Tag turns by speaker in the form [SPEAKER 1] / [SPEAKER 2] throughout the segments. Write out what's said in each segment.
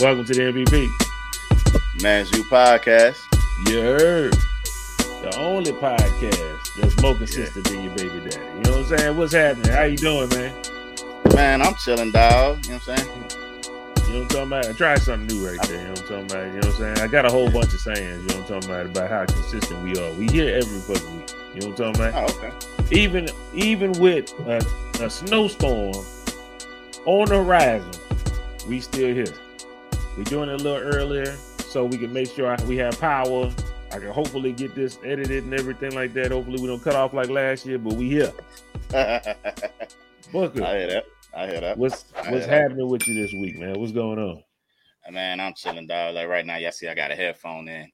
[SPEAKER 1] Welcome to the MVP.
[SPEAKER 2] Man's View Podcast.
[SPEAKER 1] You heard. The only podcast that's more consistent than your baby daddy. You know what I'm saying? What's happening? How you doing, man?
[SPEAKER 2] Man, I'm chilling, dog. You know what I'm saying?
[SPEAKER 1] You know what I'm talking about? I tried something new right there. You know what I'm talking about? You know what I'm saying? I got a whole bunch of sayings, you know what I'm talking about, about how consistent we are. We here every fucking week. You know what I'm talking about?
[SPEAKER 2] Oh, okay.
[SPEAKER 1] Even even with a, a snowstorm on the horizon, we still here. We doing it a little earlier so we can make sure we have power. I can hopefully get this edited and everything like that. Hopefully we don't cut off like last year, but we here.
[SPEAKER 2] I hear that. I hear that.
[SPEAKER 1] what's what's
[SPEAKER 2] that.
[SPEAKER 1] happening with you this week, man? What's going on?
[SPEAKER 2] Man, I'm chilling, dog. Like right now, y'all see I got a headphone in.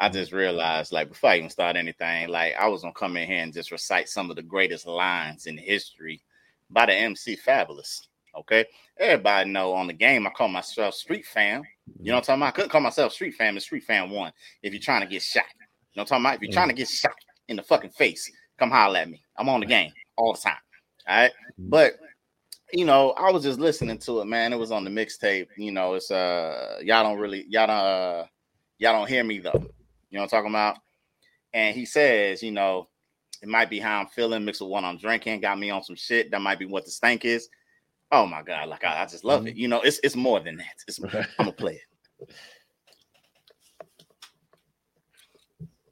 [SPEAKER 2] I just realized, like, before I even start anything, like I was gonna come in here and just recite some of the greatest lines in history by the MC Fabolous. Okay. Everybody know on the game, I call myself Street Fam. You know what I'm talking about? I couldn't call myself Street Fam, it's Street Fam One. If you're trying to get shot. You know what I'm talking about? If you're trying to get shot in the fucking face, come holler at me. I'm on the game all the time. All right. But you know, I was just listening to it, man. It was on the mixtape. You know, it's uh y'all don't really y'all don't uh y'all don't hear me though. You know what I'm talking about? And he says, you know, it might be how I'm feeling mixed with what I'm drinking, got me on some shit. That might be what the stank is. Oh my god, like I, I just love mm-hmm. it. You know, it's it's more than that. It's, I'm gonna play it.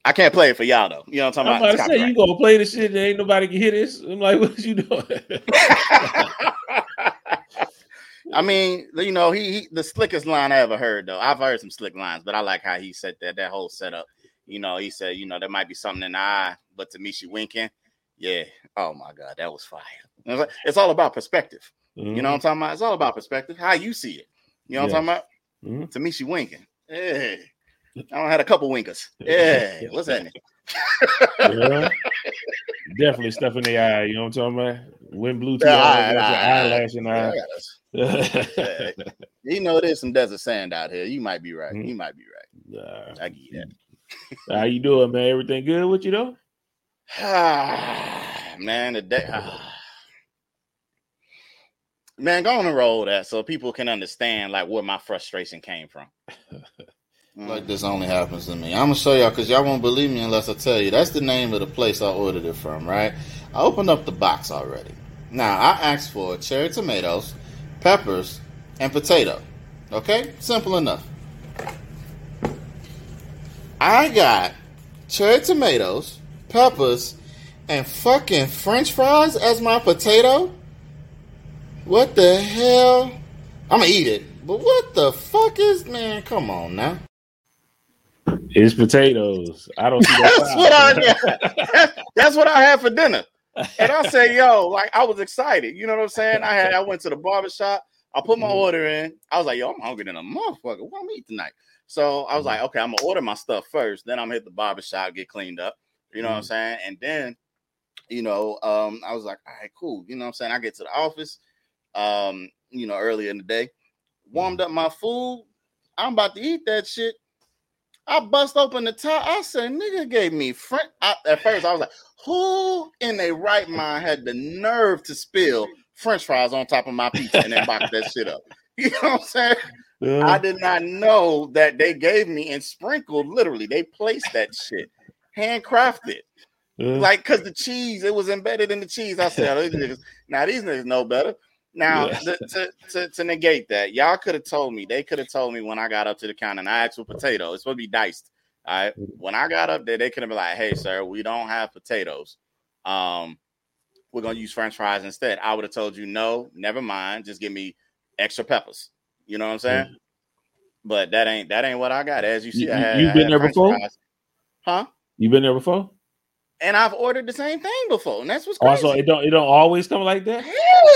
[SPEAKER 2] I can't play it for y'all though. You know what I'm talking
[SPEAKER 1] I'm
[SPEAKER 2] about about?
[SPEAKER 1] say you gonna play this shit and ain't nobody can hear this. I'm like, what you doing?
[SPEAKER 2] I mean, you know, he, he the slickest line I ever heard though. I've heard some slick lines, but I like how he said that that whole setup. You know, he said, you know, there might be something in the eye, but to me, she winking. Yeah. Oh my god, that was fire. You know what I'm saying? It's all about perspective. You know what I'm mm-hmm. talking about? It's all about perspective. How you see it. You know what I'm talking about? Mm-hmm. To me, she winking. Yeah. I don't had a couple winkers. Yeah. What's that?
[SPEAKER 1] yeah. Definitely stuff in the eye. You know what I'm talking about? Wind blue through
[SPEAKER 2] Yeah,
[SPEAKER 1] your
[SPEAKER 2] all right,
[SPEAKER 1] eye, eyelash in the eye.
[SPEAKER 2] You know, there's some desert sand out here. You might be right.
[SPEAKER 1] Mhm.
[SPEAKER 2] You might be right.
[SPEAKER 1] Nah.
[SPEAKER 2] I you that.
[SPEAKER 1] How you doing, man? Everything good with you though?
[SPEAKER 2] man, the day. Ah, man, go on and roll that so people can understand like where my frustration came from.
[SPEAKER 3] Like mm-hmm. this only happens to me. I'm gonna show y'all because y'all won't believe me unless I tell you. That's the name of the place I ordered it from, right? I opened up the box already. Now I asked for cherry tomatoes, peppers, and potato. Okay, simple enough. I got cherry tomatoes, peppers, and fucking French fries as my potato. What the hell? I'm gonna eat it, but what the fuck is man? Come on now.
[SPEAKER 1] It's potatoes. I don't.
[SPEAKER 2] That's what I that's, that's what I had for dinner. And I say, yo, like I was excited. You know what I'm saying? I had I went to the barber shop. I put my
[SPEAKER 1] Mhm.
[SPEAKER 2] order in. I was like, yo, I'm hungry than a motherfucker. What I'm eat tonight? So I was like, okay, I'm gonna order my stuff first. Then I'm gonna hit the barber shop, get cleaned up. You know what I'm saying? And then, you know, um, I was like, all right, cool. You know what I'm saying? I get to the office, um, you know, earlier in the day, warmed up my food. I'm about to eat that shit. I bust open the top. I said, nigga gave me French. I, at first, I was like, who in their right mind had the nerve to spill French fries on top of my pizza and then box that shit up? You know what I'm saying?
[SPEAKER 1] Uh,
[SPEAKER 2] I did not know that they gave me and sprinkled literally. They placed that shit handcrafted.
[SPEAKER 1] uh,
[SPEAKER 2] Like, cause the cheese, it was embedded in the cheese. I said, oh, these niggas, now these niggas know better. Now,
[SPEAKER 1] Yeah.
[SPEAKER 2] to, to, to, to negate that, y'all could have told me, they could have told me when I got up to the counter and I asked for potato. It's supposed to be diced. All right. When I got up there, they could have been like, hey, sir, we don't have potatoes. Um, we're gonna use French fries instead. I would have told you, no, never mind. Just give me extra peppers. You know what I'm saying? But that ain't that ain't what I got. As you see,
[SPEAKER 1] You-
[SPEAKER 2] I
[SPEAKER 1] you-
[SPEAKER 2] had,
[SPEAKER 1] you
[SPEAKER 2] I
[SPEAKER 1] been there
[SPEAKER 2] French
[SPEAKER 1] before?
[SPEAKER 2] fries. Huh?
[SPEAKER 1] You've been there before?
[SPEAKER 2] And I've ordered the same thing before, and that's what's oh, crazy.
[SPEAKER 1] Also, it don't it don't always come like that.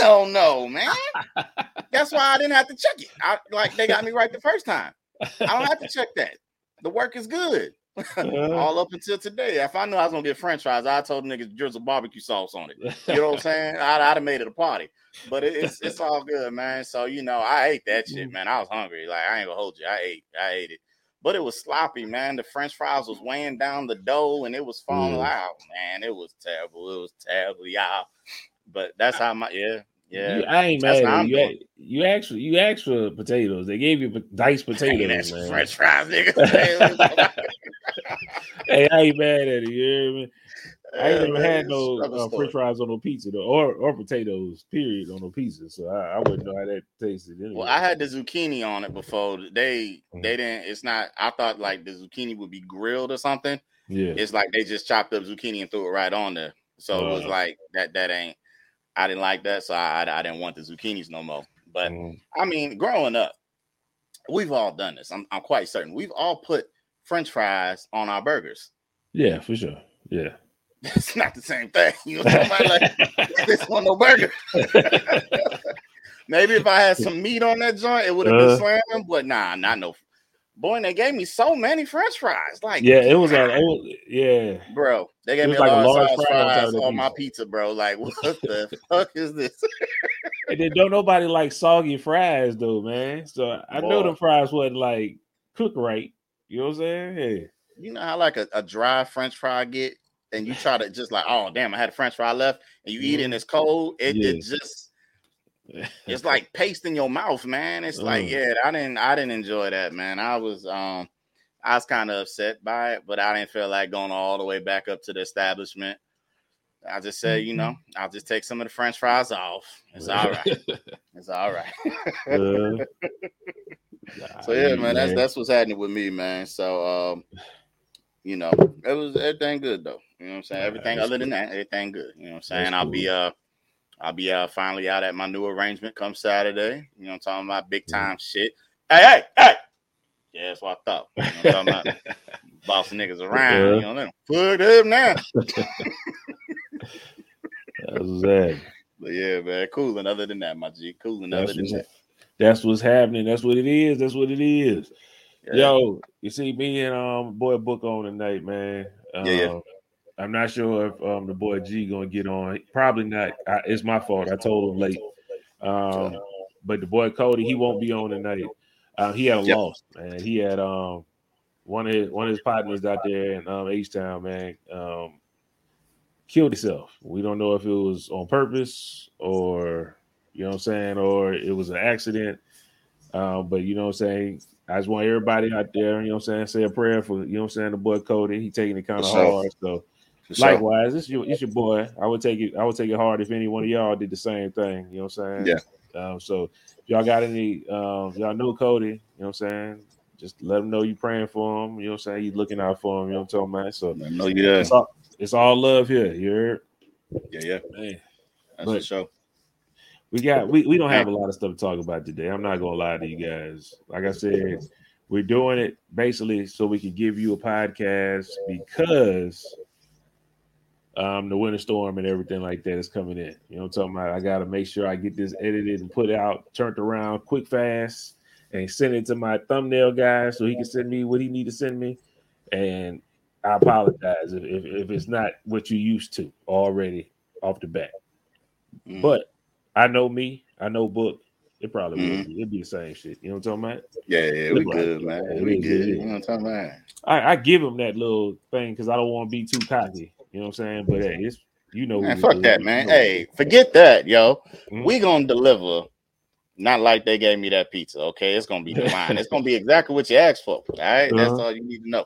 [SPEAKER 2] Hell no, man. That's why I didn't have to check it. I, like they got me right the first time. I don't have to check that. The work is good. All up until today. If I knew I was gonna get French fries, I told niggas drizzle barbecue sauce on it. You know what I'm saying? I'd, I'd have made it a party. But it, it's it's all good, man. So you know, I ate that shit, mm-hmm. man. I was hungry. Like I ain't gonna hold you. I ate, I ate it. But it was sloppy, man. The French fries was weighing down the dough and it was falling
[SPEAKER 1] Mm.
[SPEAKER 2] out, man. It was terrible. It was terrible, y'all. But that's how my yeah, Yeah,
[SPEAKER 1] You- I ain't mad at you. You actually you asked for potatoes. They gave you diced potatoes,
[SPEAKER 2] that's
[SPEAKER 1] man.
[SPEAKER 2] French fries, nigga.
[SPEAKER 1] hey, I ain't mad at it. You hear me? I ain't never had no uh. French fries on no pizza though, or or potatoes. Period on no pizza. So I, I wouldn't know how that tasted. Anyway.
[SPEAKER 2] Well, I had the zucchini on it before. They
[SPEAKER 1] Mhm.
[SPEAKER 2] they didn't. It's not. I thought like the zucchini would be grilled or something.
[SPEAKER 1] yeah.
[SPEAKER 2] It's like they just chopped up zucchini and threw it right on there. So it was
[SPEAKER 1] Uh.
[SPEAKER 2] like that. That ain't. I didn't like that, so I I, I didn't want the zucchinis no more. But
[SPEAKER 1] Mm,
[SPEAKER 2] I mean, growing up, we've all done this. I'm I'm quite certain. We've all put French fries on our burgers.
[SPEAKER 1] yeah, for sure. Yeah.
[SPEAKER 2] It's not the same thing. You know what I'm like? this one no burger. Maybe if I had some meat on that joint, it would have
[SPEAKER 1] Uh.
[SPEAKER 2] been slamming. But nah, not no. Boy, and they gave me so many French fries. Like,
[SPEAKER 1] yeah, it was like it yeah.
[SPEAKER 2] bro, they gave me a
[SPEAKER 1] like a
[SPEAKER 2] large,
[SPEAKER 1] large
[SPEAKER 2] size
[SPEAKER 1] fry on
[SPEAKER 2] fries on my
[SPEAKER 1] pizza.
[SPEAKER 2] bro. Like, what the fuck is this?
[SPEAKER 1] And then don't nobody like soggy fries though, man. So I know the fries wasn't like cooked right. You know what I'm saying? Hey.
[SPEAKER 2] You know how like a, a dry French fry get, and you try to just like, oh damn, I had a French fry left, and you eat it and it's cold. It,
[SPEAKER 1] Yeah.
[SPEAKER 2] it just it's like paste in your mouth, man. It's like,
[SPEAKER 1] Mm.
[SPEAKER 2] yeah, I didn't I didn't enjoy that, man. I was um I was kind of upset by it, but I didn't feel like going all the way back up to the establishment. I just said, you know, I'll just take some of the French fries off. It's all right. It's all right.
[SPEAKER 1] Uh,
[SPEAKER 2] so yeah, man, that's that's what's happening with me, man. So um, you know, it was everything good though. You know what I'm saying? Everything other than that, everything good. You know what I'm saying? I'll be uh I'll be uh finally out at my new arrangement come Saturday. You know what I'm talking about? Big time shit. Hey, hey, hey. Yeah, that's what I thought. You know what I'm talking about? Bossing niggas around.
[SPEAKER 1] Yeah.
[SPEAKER 2] You know, them fucked up now.
[SPEAKER 1] That's.
[SPEAKER 2] But yeah, man, cooling. Other than that, my G, cooling.
[SPEAKER 1] That's
[SPEAKER 2] Other than that,
[SPEAKER 1] that's what's happening. That's what it is. That's what it is.
[SPEAKER 2] Yeah.
[SPEAKER 1] Yo, you see me and um boy book on tonight, man. Um,
[SPEAKER 2] Yeah, yeah.
[SPEAKER 1] I'm not sure if um the boy G gonna get on. Probably not. I, it's my fault. I told him late. Um, but the boy Cody, he won't be on tonight. Uh, he had a
[SPEAKER 2] Yep.
[SPEAKER 1] loss, man. He had um one of his one of his partners out there in um H Town, man. Um, killed himself. We don't know if it was on purpose or you know what I'm saying, or it was an accident. Um, but you know what I'm saying. I just want everybody out there, you know what I'm saying, say a prayer for you know what I'm saying, the boy Cody. He taking it kind of
[SPEAKER 2] sure.
[SPEAKER 1] hard. So
[SPEAKER 2] For sure.
[SPEAKER 1] likewise, it's your it's your boy. I would take it, I would take it hard if any one of y'all did the same thing. You know what I'm saying?
[SPEAKER 2] Yeah.
[SPEAKER 1] Um, so if y'all got any um y'all know Cody, you know what I'm saying? Just let him know you praying for him. You know what I'm saying? You looking out for him. You know what I'm talking about? So
[SPEAKER 2] I know you
[SPEAKER 1] it's all, it's all love here. You heard?
[SPEAKER 2] Yeah, yeah.
[SPEAKER 1] Man,
[SPEAKER 2] That's
[SPEAKER 1] But-
[SPEAKER 2] for sure.
[SPEAKER 1] We got we, we don't have a lot of stuff to talk about today. I'm not gonna lie to you guys. Like I said, we're doing it basically so we can give you a podcast because um the winter storm and everything like that is coming in. You know what I'm talking about? I gotta make sure I get this edited and put out, turned around quick fast, and send it to my thumbnail guy so he can send me what he need to send me. And I apologize if, if, if it's not what you used to already off the bat.
[SPEAKER 2] Mm.
[SPEAKER 1] But I know me, I know book. It probably
[SPEAKER 2] Mhm.
[SPEAKER 1] would be. It'd be the same shit. You know what I'm talking about?
[SPEAKER 2] Yeah, yeah, we good, man.
[SPEAKER 1] It
[SPEAKER 2] We good. You know what I'm talking about?
[SPEAKER 1] I, I give him that little thing because I don't want to be too cocky. You know what I'm saying? But hey, it's you know,
[SPEAKER 2] Man, fuck that, man.
[SPEAKER 1] You know
[SPEAKER 2] Hey, forget that, yo.
[SPEAKER 1] Mhm.
[SPEAKER 2] We gonna deliver. Not like they gave me that pizza, okay? It's gonna be divine. it's gonna be exactly what you asked for. All right, that's
[SPEAKER 1] Uh-huh.
[SPEAKER 2] all you need to know.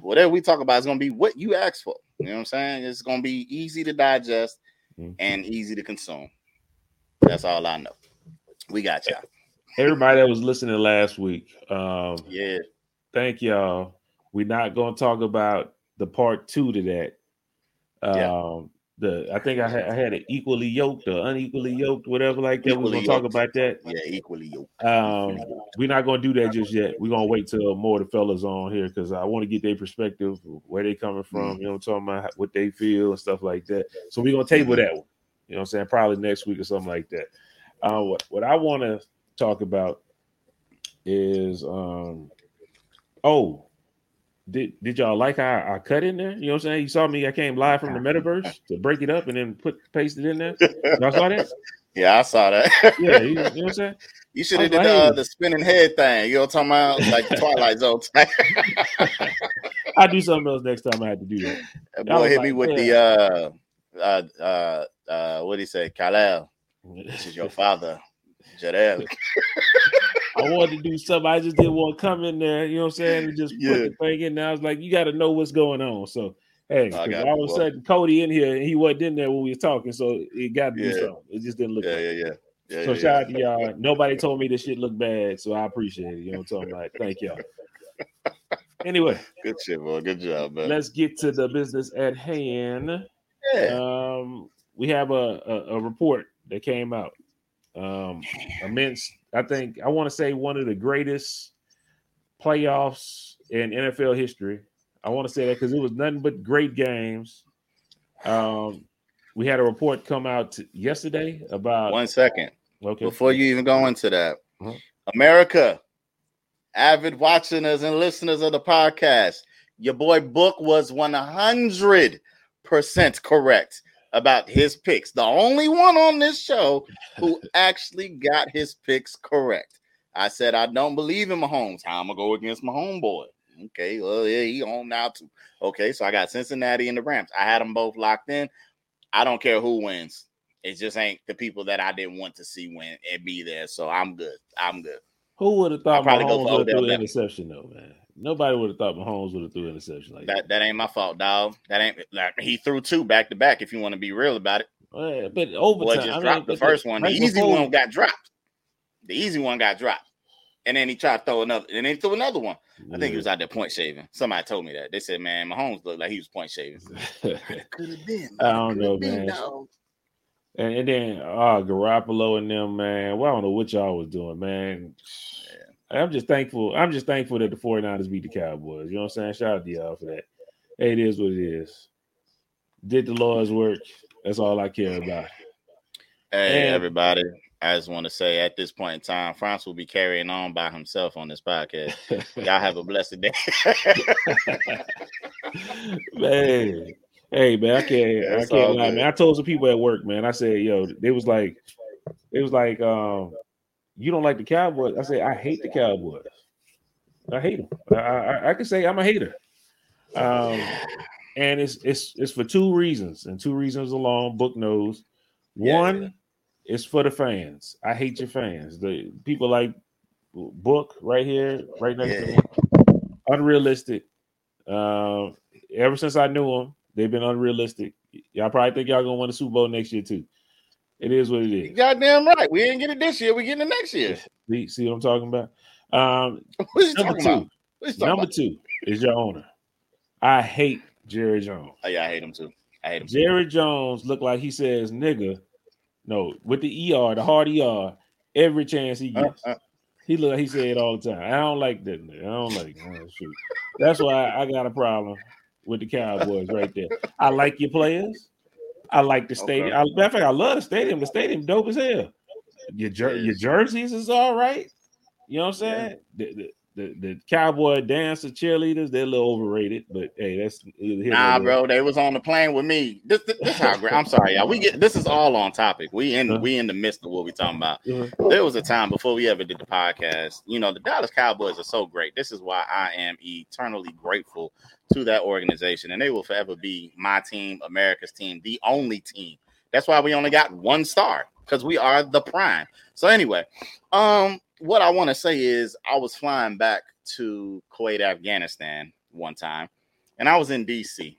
[SPEAKER 2] Whatever we talk about is gonna be what you asked for. You know what I'm saying? It's gonna be easy to digest
[SPEAKER 1] Mhm.
[SPEAKER 2] and easy to consume. That's all I know. We got y'all.
[SPEAKER 1] everybody that was listening last week, um,
[SPEAKER 2] Yeah,
[SPEAKER 1] thank y'all. We're not going to talk about the part two to that. Um,
[SPEAKER 2] Yeah.
[SPEAKER 1] the I think I had, I had it equally yoked or unequally yoked, whatever like that. We're going to talk about that.
[SPEAKER 2] yeah, equally yoked.
[SPEAKER 1] Um, we're not going to do that just yet. We're going to wait till more of the fellas on here because I want to get their perspective, where they coming from, you know, what I'm talking about what they feel and stuff like that. So we're going to table
[SPEAKER 2] Mhm.
[SPEAKER 1] that one. You know, what I'm saying probably next week or something like that. Uh, what what I want to talk about is um, oh. Did, did y'all like how I cut in there? You know what I'm saying? You saw me, I came live from the metaverse to break it up and then put paste it in there. Y'all saw that?
[SPEAKER 2] Yeah, I saw that.
[SPEAKER 1] Yeah, you, you know what I'm saying?
[SPEAKER 2] You should have did uh, the spinning head thing. You know what I'm talking about? Like the Twilight Zone.
[SPEAKER 1] I'll do something else next time I have to do that.
[SPEAKER 2] That boy hit me
[SPEAKER 1] like,
[SPEAKER 2] with the uh uh uh uh what do you say, Kal-El. This is your father, Jor-El.
[SPEAKER 1] I wanted to do something. I just didn't want to come in there, you know what I'm saying, and just
[SPEAKER 2] Yeah.
[SPEAKER 1] put the thing in there. I was like, you got to know what's going on. So, hey,
[SPEAKER 2] got
[SPEAKER 1] all of a sudden, Cody in here, and he wasn't in there when we was talking, so it got to do
[SPEAKER 2] Yeah.
[SPEAKER 1] something. It just didn't look
[SPEAKER 2] Yeah,
[SPEAKER 1] right.
[SPEAKER 2] yeah, yeah. yeah
[SPEAKER 1] So
[SPEAKER 2] yeah,
[SPEAKER 1] shout out to y'all. Nobody told me this shit looked bad, so I appreciate it. You know what I'm talking about? Thank y'all. Anyway,
[SPEAKER 2] Good shit, boy. Good job, man.
[SPEAKER 1] let's get to the business at hand.
[SPEAKER 2] yeah.
[SPEAKER 1] Um, we have a, a, a report that came out. Um, immense. I think I want to say one of the greatest playoffs in NFL history. I want to say that because it was nothing but great games. Um, we had a report come out yesterday about
[SPEAKER 2] One second.
[SPEAKER 1] okay.
[SPEAKER 2] Before you even go into that,
[SPEAKER 1] Mhm.
[SPEAKER 2] America, avid watchers and listeners of the podcast, your boy Book was 100% correct about his picks. The only one on this show who actually got his picks correct. I said, I don't believe in Mahomes. How am I go against my homeboy? Okay, well, yeah, he on now too. Okay, so I got Cincinnati and the Rams. I had them both locked in. I don't care who wins. It just ain't the people that I didn't want to see win and be there. So I'm good. I'm good.
[SPEAKER 1] Who would have thought
[SPEAKER 2] I'll probably go
[SPEAKER 1] Mahomes
[SPEAKER 2] for
[SPEAKER 1] would have
[SPEAKER 2] Odell
[SPEAKER 1] threw an interception though, man? Nobody would have thought Mahomes would have threw an interception like that.
[SPEAKER 2] That that ain't my fault, dog. That ain't like he threw two back to back. If you want to be real about it,
[SPEAKER 1] Uh, but
[SPEAKER 2] boy
[SPEAKER 1] overtime,
[SPEAKER 2] just
[SPEAKER 1] I mean,
[SPEAKER 2] dropped the
[SPEAKER 1] but
[SPEAKER 2] first one. The
[SPEAKER 1] right
[SPEAKER 2] easy
[SPEAKER 1] before-
[SPEAKER 2] one got dropped. The easy one got dropped, and then he tried to throw another, and then he threw another one. I think he was out there point shaving. Somebody told me that. They said, "Man, Mahomes looked like he was point shaving." Could have been.
[SPEAKER 1] I don't know, man. And, and then uh Garoppolo and them, man. Well, I don't know what y'all was doing, man. I'm just thankful. I'm just thankful that the 49ers beat the Cowboys. You know what I'm saying? Shout out to y'all for that. Hey, it is what it is. Did the Lord's work. That's all I care about.
[SPEAKER 2] Hey,
[SPEAKER 1] And-
[SPEAKER 2] everybody. I just want to say at this point in time, France will be carrying on by himself on this podcast. Y'all have a blessed day.
[SPEAKER 1] man. Hey man, I can't I
[SPEAKER 2] That's
[SPEAKER 1] can't lie,
[SPEAKER 2] good.
[SPEAKER 1] man. I told some people at work, man. I said, yo, it was like, it was like, um, you don't like the Cowboys. I say I hate the Cowboys. I hate them. I, I, I can say I'm a hater. Um, and it's it's it's for two reasons, and two reasons alone. Book knows.
[SPEAKER 2] Yeah.
[SPEAKER 1] One is for the fans. I hate your fans. The people like Book right here, right next to me. Unrealistic. Um, ever since I knew them, they've been unrealistic. Y'all probably think y'all gonna win the Super Bowl next year too. It is what it is.
[SPEAKER 2] Goddamn right. We didn't get it this year. We getting it next year.
[SPEAKER 3] See, see what I'm talking about? Um, number
[SPEAKER 2] talking
[SPEAKER 3] two,
[SPEAKER 2] about? What you talking
[SPEAKER 3] number
[SPEAKER 2] about?
[SPEAKER 3] two is your owner. I hate Jerry Jones.
[SPEAKER 2] Oh yeah, I hate him too. I hate him. too.
[SPEAKER 3] Jerry Jones look like he says nigga. No, with the ER, the hard ER, every chance he
[SPEAKER 2] Uh,
[SPEAKER 3] gets.
[SPEAKER 2] uh,
[SPEAKER 3] He look he say it all the time. I don't like that. nigga. I don't like. Oh, shoot. That's why I got a problem with the Cowboys right there. I like your players. I like the stadium.
[SPEAKER 2] Okay.
[SPEAKER 3] I, matter of fact, I love the stadium. The stadium dope as hell. Your jer-
[SPEAKER 2] It
[SPEAKER 3] your jerseys is all right. You know what I'm saying? The, the, the, the cowboy dancer cheerleaders, they're a little overrated, but hey, that's here
[SPEAKER 2] Nah, bro, they was on the plane with me. This, this, this how great. I'm sorry, y'all. We get this is all on topic. We in
[SPEAKER 3] Uh-huh.
[SPEAKER 2] we in the midst of what we talking about.
[SPEAKER 3] Mhm.
[SPEAKER 2] There was a time before we ever did the podcast. You know, the Dallas Cowboys are so great. This is why I am eternally grateful to that organization, and they will forever be my team, America's team, the only team. That's why we only got one star because we are the prime. So anyway, um, what I want to say is I was flying back to Kuwait, Afghanistan one time, and I was in DC,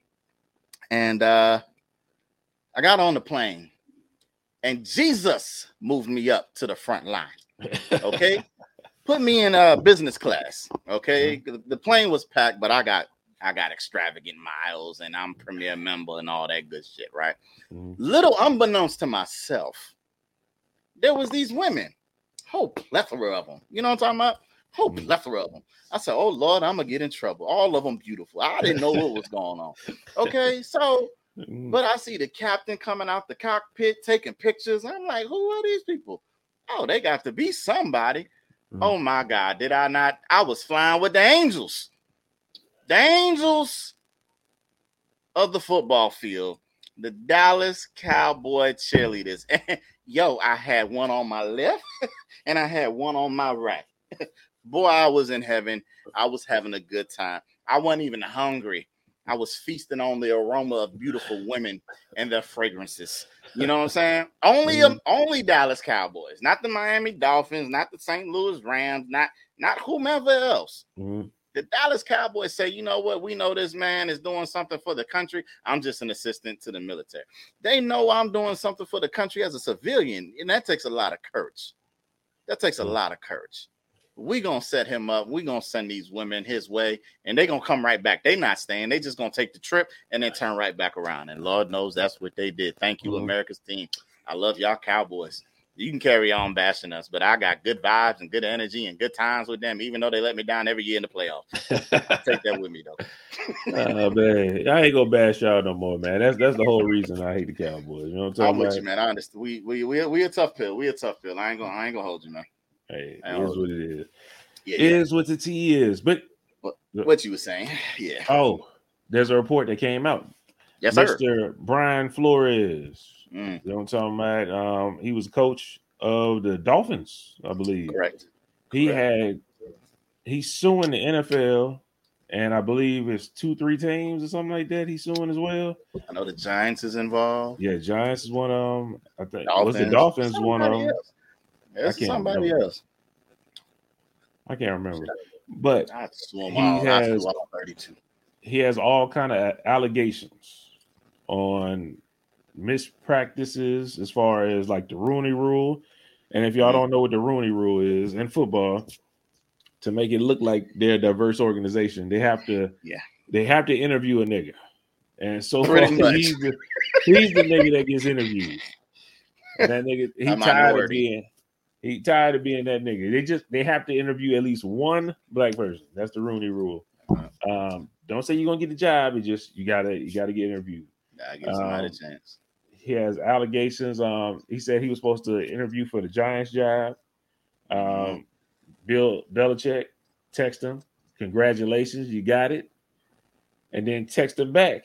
[SPEAKER 2] and uh, I got on the plane, and Jesus moved me up to the front line okay? Put me in uh business class okay? The, the plane was packed but i got i got extravagant miles and i'm premier member and all that good shit right?
[SPEAKER 3] Mhm.
[SPEAKER 2] little unbeknownst to myself there was these women whole plethora of them you know what i'm talking about whole
[SPEAKER 3] Mhm.
[SPEAKER 2] plethora of them i said oh lord i'm gonna get in trouble all of them beautiful i didn't know what was going on okay so
[SPEAKER 3] Mhm.
[SPEAKER 2] but I see the captain coming out the cockpit taking pictures. I'm like, who are these people? Oh, they got to be somebody.
[SPEAKER 3] Mhm.
[SPEAKER 2] Oh my God, did I not? I was flying with the angels. The angels of the football field, the Dallas Cowboy cheerleaders. Yo, I had one on my left and I had one on my right. Boy, I was in heaven. I was having a good time. I wasn't even hungry. I was feasting on the aroma of beautiful women and their fragrances. You know what I'm saying? Only um, only Dallas Cowboys, not the Miami Dolphins, not the St. Louis Rams, not not whomever else.
[SPEAKER 1] Mhm.
[SPEAKER 2] The Dallas Cowboys say, you know what? We know this man is doing something for the country. I'm just an assistant to the military. They know I'm doing something for the country as a civilian, and that takes a lot of courage. That takes a
[SPEAKER 1] Mm.
[SPEAKER 2] lot of courage. We're gonna set him up. We're gonna send these women his way, and they're gonna come right back. They not staying. They just gonna take the trip and then turn right back around. And Lord knows that's what they did. Thank you,
[SPEAKER 1] Mhm.
[SPEAKER 2] America's team. I love y'all Cowboys. You can carry on bashing us, but I got good vibes and good energy and good times with them, even though they let me down every year in the playoffs. I Take that with me though.
[SPEAKER 1] oh man, I ain't gonna bash y'all no more, man. That's that's the whole reason I hate the Cowboys. You know what I'm talking I'm
[SPEAKER 2] with
[SPEAKER 1] about?
[SPEAKER 2] you, man. Understand. We we we we a tough pill. We a tough pill. I ain't gonna I ain't gonna hold you, man.
[SPEAKER 1] Hey, it is what it is.
[SPEAKER 2] Yeah,
[SPEAKER 1] It
[SPEAKER 2] yeah.
[SPEAKER 1] is what the T is. But
[SPEAKER 2] What you were saying? Yeah.
[SPEAKER 1] oh, there's a report that came out.
[SPEAKER 2] Yes, sir.
[SPEAKER 1] Mr. Brian Flores.
[SPEAKER 2] Mm,
[SPEAKER 1] You know what I'm talking about? Um, he was coach of the Dolphins, I believe.
[SPEAKER 2] correct.
[SPEAKER 1] He
[SPEAKER 2] correct.
[SPEAKER 1] had he's suing the NFL, and I believe it's two, three teams or something like that. He's suing as well.
[SPEAKER 2] I know the Giants is involved.
[SPEAKER 1] Yeah, Giants is one of them. I think was the
[SPEAKER 2] Dolphins.
[SPEAKER 1] Dolphins one of them.
[SPEAKER 2] There's somebody
[SPEAKER 1] remember.
[SPEAKER 2] else.
[SPEAKER 1] I can't remember, but He
[SPEAKER 2] all.
[SPEAKER 1] Has-
[SPEAKER 2] swear all 32.
[SPEAKER 1] he has all kind of allegations on mispractices as far as like the Rooney Rule. And if y'all
[SPEAKER 2] Mhm.
[SPEAKER 1] don't know what the Rooney Rule is in football, to make it look like they're a diverse organization, they have to
[SPEAKER 2] Yeah.
[SPEAKER 1] they have to interview a nigga. And so far, he's the he's the nigga that gets interviewed. And that nigga he
[SPEAKER 2] A
[SPEAKER 1] tired of being he tired of being that nigga. They just they have to interview at least one black person. That's the Rooney Rule. Um, don't say you're gonna get the job. It just you gotta you gotta get interviewed.
[SPEAKER 2] I give somebody
[SPEAKER 1] Um,
[SPEAKER 2] a chance.
[SPEAKER 1] He has allegations. Um, he said he was supposed to interview for the Giants job. Um. Bill Belichick text him, "Congratulations, you got it," and then text him back.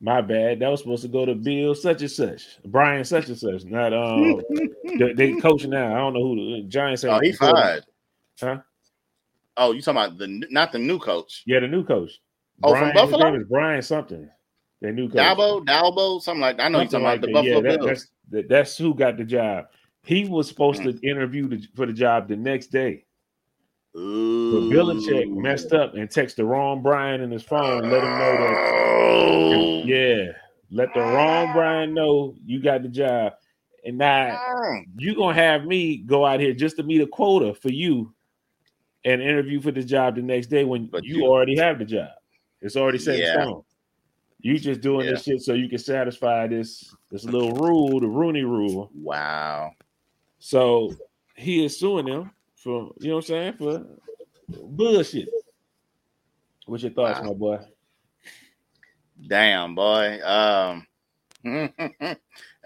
[SPEAKER 1] My bad. That was supposed to go to Bill such and such, Brian such and such. Not um, they, they coaching now. I don't know who the Giants.
[SPEAKER 2] Oh,
[SPEAKER 1] ain't-
[SPEAKER 2] he fired.
[SPEAKER 1] Huh?
[SPEAKER 2] Oh, you talking about the not the new coach?
[SPEAKER 1] Yeah, the new coach.
[SPEAKER 2] Oh, from
[SPEAKER 1] Brian, his
[SPEAKER 2] Buffalo?
[SPEAKER 1] name is Brian something. Their new coach.
[SPEAKER 2] Dalbo, Dalbo, something like that. I know you're
[SPEAKER 1] Something
[SPEAKER 2] talking about the
[SPEAKER 1] that. Yeah,
[SPEAKER 2] Buffalo
[SPEAKER 1] that-
[SPEAKER 2] Bills.
[SPEAKER 1] that's that's who got the job. He was supposed
[SPEAKER 2] Mm.
[SPEAKER 1] to interview the, for the job the next day, but
[SPEAKER 2] Ooh.
[SPEAKER 1] Belichick messed up and texted the wrong Brian in his phone. Let him know that.
[SPEAKER 2] Oh.
[SPEAKER 1] Yeah, let the wrong Brian know you got the job, and now you gonna have me go out here just to meet a quota for you, and interview for the job the next day when you,
[SPEAKER 2] you-
[SPEAKER 1] already have the job. It's already set
[SPEAKER 2] Yeah.
[SPEAKER 1] in stone. You just doing this shit so you can satisfy this this little rule, the Rooney rule.
[SPEAKER 2] Wow.
[SPEAKER 1] So he is suing them for you know what I'm saying for bullshit. What's your thoughts,
[SPEAKER 2] Wow.
[SPEAKER 1] my boy?
[SPEAKER 2] Damn, boy. Um, I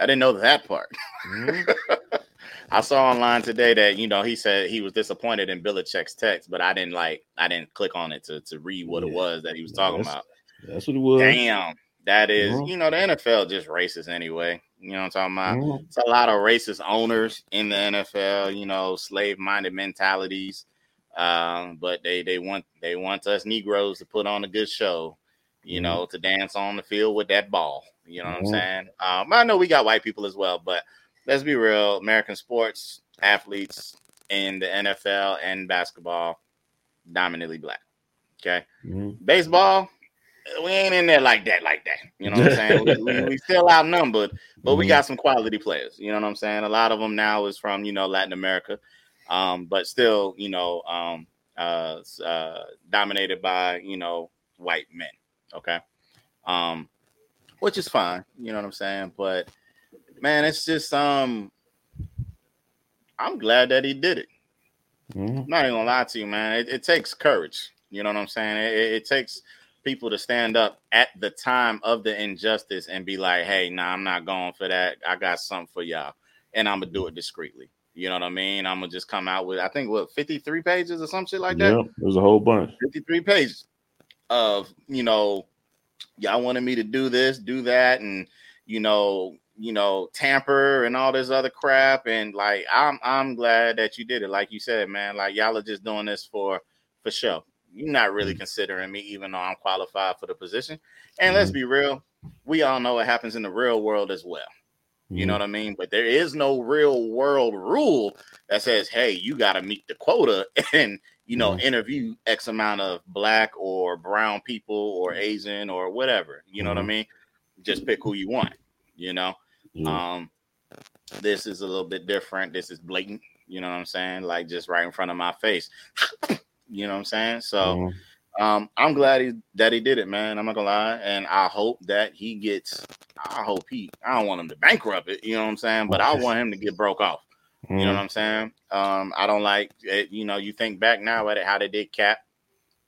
[SPEAKER 2] didn't know that part.
[SPEAKER 1] Mhm.
[SPEAKER 2] I saw online today that you know he said he was disappointed in Belichick's text, but I didn't like I didn't click on it to to read what it was that he was
[SPEAKER 1] Yeah,
[SPEAKER 2] talking about.
[SPEAKER 1] That's what it was.
[SPEAKER 2] Damn, that is,
[SPEAKER 1] Mhm.
[SPEAKER 2] you know, the NFL just racist anyway. You know what I'm talking about?
[SPEAKER 1] Mhm.
[SPEAKER 2] It's a lot of racist owners in the NFL. You know, slave minded mentalities. Um, but they they want they want us Negroes to put on a good show. You
[SPEAKER 1] Mhm.
[SPEAKER 2] know, to dance on the field with that ball. You know what. I'm saying? Um, I know we got white people as well, but let's be real. American sports athletes in the NFL and basketball dominantly black. Okay
[SPEAKER 1] Mhm.
[SPEAKER 2] baseball, we ain't in there like that, like that. You know what I'm saying? we, we, we still outnumbered, but we
[SPEAKER 1] Mhm.
[SPEAKER 2] got some quality players. You know what I'm saying? A lot of them now is from you know Latin America, um, but still you know um, uh, uh, dominated by you know white men. Okay, um, which is fine. You know what I'm saying? But man, it's just um, I'm glad that he did it.
[SPEAKER 1] Mhm.
[SPEAKER 2] I'm not even gonna lie to you, man. It, it takes courage. You know what I'm saying? It- it takes people to stand up at the time of the injustice and be like, "Hey, nah, I'm not going for that. I got something for y'all, and I'm gonna do it discreetly." You know what I mean? I'm gonna just come out with, I think, what 53 pages or some shit like that.
[SPEAKER 1] Yeah, there's a whole bunch.
[SPEAKER 2] 53 pages of you know y'all wanted me to do this do that and you know you know tamper and all this other crap and like i'm i'm glad that you did it like you said man like y'all are just doing this for for show you're not really
[SPEAKER 1] Mm-hmm.
[SPEAKER 2] considering me, even though I'm qualified for the position. And let's
[SPEAKER 1] Mhm.
[SPEAKER 2] be real, we all know what happens in the real world as well. You know what I mean? But there is no real world rule that says, hey, you got to meet the quota and, you know,
[SPEAKER 1] Mhm.
[SPEAKER 2] interview X amount of black or brown people or Asian or whatever. You know what I
[SPEAKER 1] Mhm.
[SPEAKER 2] mean? Just pick who you want, you know? Um, this is a little bit different. This is blatant, you know what I'm saying? Like just right in front of my face. you know what I'm saying? So,
[SPEAKER 1] Mhm.
[SPEAKER 2] um, I'm glad he that he did it, man. I'm not gonna lie, and I hope that he gets. I hope he. I don't want him to bankrupt it. You know what I'm saying? But I want him to get broke off. You know what I'm saying? Um, I don't like it. You know, you think back now at it, how they did Cap.